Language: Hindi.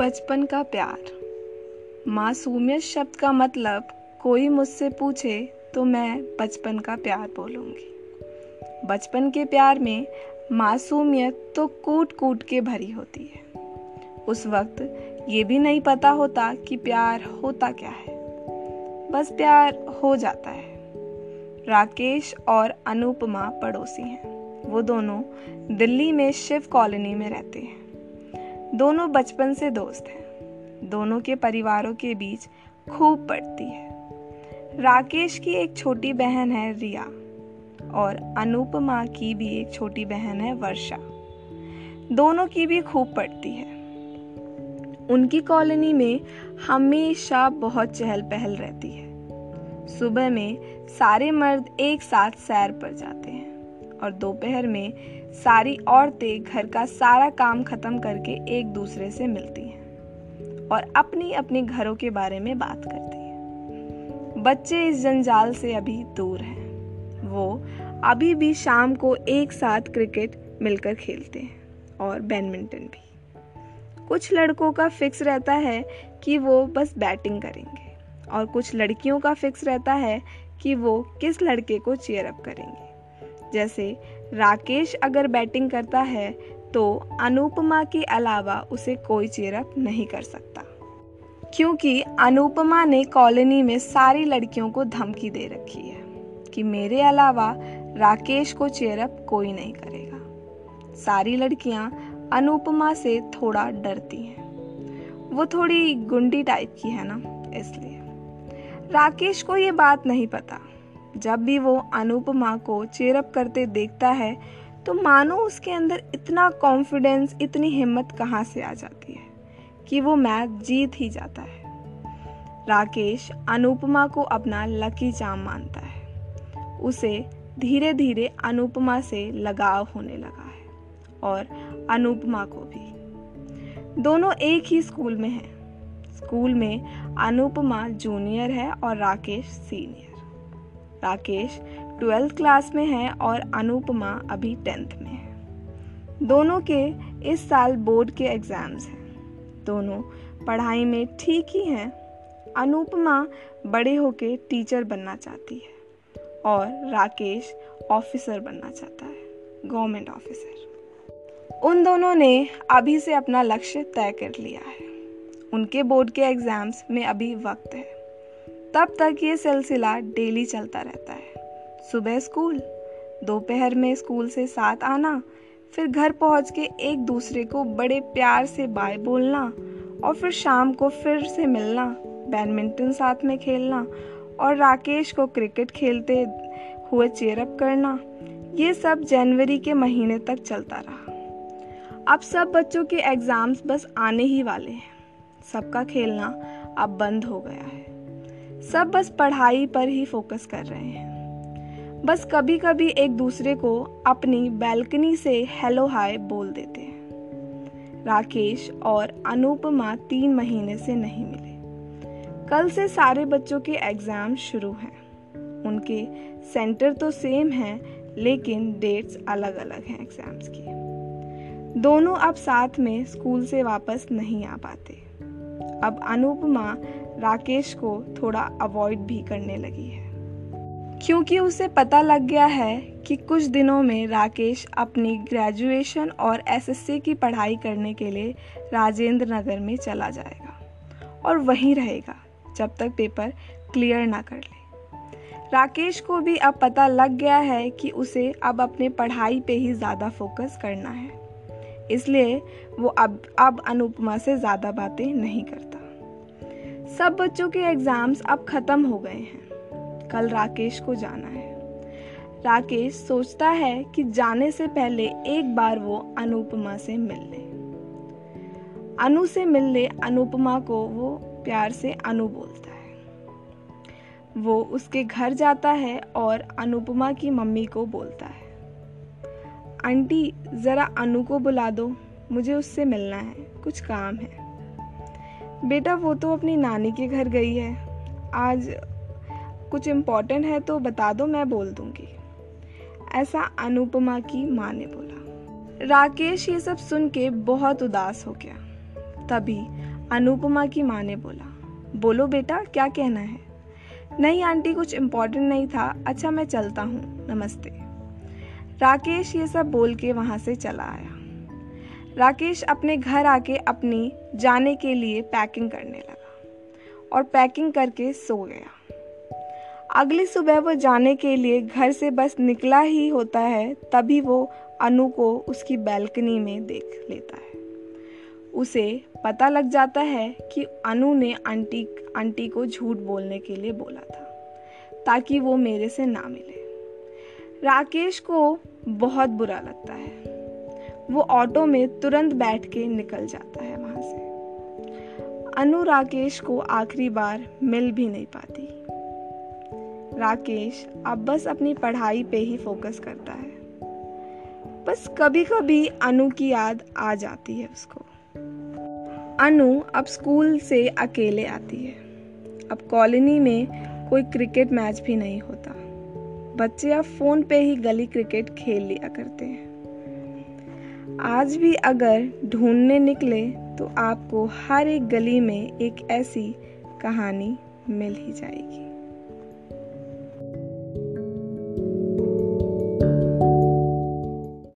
बचपन का प्यार। मासूमियत शब्द का मतलब कोई मुझसे पूछे तो मैं बचपन का प्यार बोलूँगी। बचपन के प्यार में मासूमियत तो कूट कूट के भरी होती है। उस वक्त ये भी नहीं पता होता कि प्यार होता क्या है। बस प्यार हो जाता है। राकेश और अनुपमा पड़ोसी हैं। वो दोनों दिल्ली में शिव कॉलोनी में रहते हैं। दोनों बचपन से दोस्त हैं। दोनों के परिवारों के बीच खूब पड़ती है। राकेश की एक छोटी बहन है रिया और अनुपमा की भी एक छोटी बहन है वर्षा। दोनों की भी खूब पड़ती है। उनकी कॉलोनी में हमेशा बहुत चहल पहल रहती है। सुबह में सारे मर्द एक साथ सैर पर जाते हैं। और दोपहर में सारी औरतें घर का सारा काम खत्म करके एक दूसरे से मिलती हैं और अपनी अपनी घरों के बारे में बात करती हैं। बच्चे इस जंजाल से अभी दूर हैं। वो अभी भी शाम को एक साथ क्रिकेट मिलकर खेलते हैं और बैडमिंटन भी। कुछ लड़कों का फिक्स रहता है कि वो बस बैटिंग करेंगे और कुछ लड़कियों का फिक्स रहता है कि वो किस लड़के को चेयर अप करेंगे। जैसे, राकेश अगर बैटिंग करता है तो अनुपमा के अलावा उसे कोई चेयरअप नहीं कर सकता। क्योंकि अनुपमा ने कॉलोनी में सारी लड़कियों को धमकी दे रखी है कि मेरे अलावा राकेश को चेयरअप कोई नहीं करेगा। सारी लड़कियाँ अनुपमा से थोड़ा डरती हैं। वो थोड़ी गुंडी टाइप की है ना, इसलिए। राकेश को ये बात नहीं पता। जब भी वो अनुपमा को चेयरअप करते देखता है तो मानो उसके अंदर इतना कॉन्फिडेंस इतनी हिम्मत कहाँ से आ जाती है कि वो मैच जीत ही जाता है। राकेश अनुपमा को अपना लकी चाम मानता है। उसे धीरे धीरे अनुपमा से लगाव होने लगा है और अनुपमा को भी। दोनों एक ही स्कूल में हैं। स्कूल में अनुपमा जूनियर है और Rakesh senior Rakesh twelfth class में है और अनुपमा अभी टेंथ में है। दोनों के इस साल बोर्ड के एग्ज़ाम्स हैं। दोनों पढ़ाई में ठीक ही हैं। अनुपमा बड़े होके टीचर बनना चाहती है और राकेश ऑफिसर बनना चाहता है, गवर्नमेंट ऑफिसर। उन दोनों ने अभी से अपना लक्ष्य तय कर लिया है। उनके बोर्ड के एग्ज़ाम्स में अभी वक्त है। तब तक ये सिलसिला डेली चलता रहता है। सुबह स्कूल, दोपहर में स्कूल से साथ आना, फिर घर पहुँच के एक दूसरे को बड़े प्यार से बाय बोलना और फिर शाम को फिर से मिलना, बैडमिंटन साथ में खेलना और राकेश को क्रिकेट खेलते हुए चेयरअप करना, ये सब जनवरी के महीने तक चलता रहा। अब सब बच्चों के एग्ज़ाम्स बस आने ही वाले हैं। सबका खेलना अब बंद हो गया है। सब बस पढ़ाई पर ही फोकस कर रहे हैं। बस कभी कभी एक दूसरे को अपनी बैल्कनी से हेलो हाय बोल देते हैं। राकेश और अनुपमा तीन महीने से नहीं मिले। कल से सारे बच्चों के एग्ज़ाम शुरू हैं। उनके सेंटर तो सेम हैं, लेकिन डेट्स अलग अलग हैं एग्ज़ाम्स की। दोनों अब साथ में स्कूल से वापस नहीं आ पाते। अब अनुपमा राकेश को थोड़ा अवॉइड भी करने लगी है। क्योंकि उसे पता लग गया है कि कुछ दिनों में राकेश अपनी ग्रेजुएशन और एसएससी की पढ़ाई करने के लिए राजेंद्र नगर में चला जाएगा और वहीं रहेगा, जब तक पेपर क्लियर ना कर ले। राकेश को भी अब पता लग गया है कि उसे अब अपने पढ़ाई पे ही ज़्यादा फोकस करना है। इसलिए वो अब अब अनुपमा से ज़्यादा बातें नहीं करता। सब बच्चों के एग्ज़ाम्स अब ख़त्म हो गए हैं। कल राकेश को जाना है। राकेश सोचता है कि जाने से पहले एक बार वो अनुपमा से मिल ले। अनु से मिल ले अनुपमा को वो प्यार से अनु बोलता है। वो उसके घर जाता है और अनुपमा की मम्मी को बोलता है। आंटी, ज़रा अनु को बुला दो। मुझे उससे मिलना है। कुछ काम है। बेटा, वो तो अपनी नानी के घर गई है। आज कुछ इम्पोर्टेंट है तो बता दो, मैं बोल दूँगी। ऐसा अनुपमा की माँ ने बोला। राकेश ये सब सुन के बहुत उदास हो गया। तभी अनुपमा की माँ ने बोला, बोलो बेटा, क्या कहना है? नहीं आंटी, कुछ इम्पोर्टेंट नहीं था। अच्छा मैं चलता हूँ। नमस्ते। राकेश ये सब बोल के वहाँ से चला आया। राकेश अपने घर आके अपनी जाने के लिए पैकिंग करने लगा और पैकिंग करके सो गया। अगली सुबह वो जाने के लिए घर से बस निकला ही होता है, तभी वो अनु को उसकी बैल्कनी में देख लेता है। उसे पता लग जाता है कि अनु ने आंटी आंटी को झूठ बोलने के लिए बोला था, ताकि वो मेरे से ना मिले। राकेश को बहुत बुरा लगता है। वो ऑटो में तुरंत बैठ के निकल जाता है वहाँ से। अनु राकेश को आखिरी बार मिल भी नहीं पाती। राकेश अब बस अपनी पढ़ाई पे ही फोकस करता है। बस कभी कभी अनु की याद आ जाती है उसको। अनु अब स्कूल से अकेले आती है। अब कॉलोनी में कोई क्रिकेट मैच भी नहीं होता। बच्चे अब फ़ोन पे ही गली क्रिकेट खेल लिया करते हैं। आज भी अगर ढूँढने निकले तो आपको हर एक गली में एक ऐसी कहानी मिल ही जाएगी।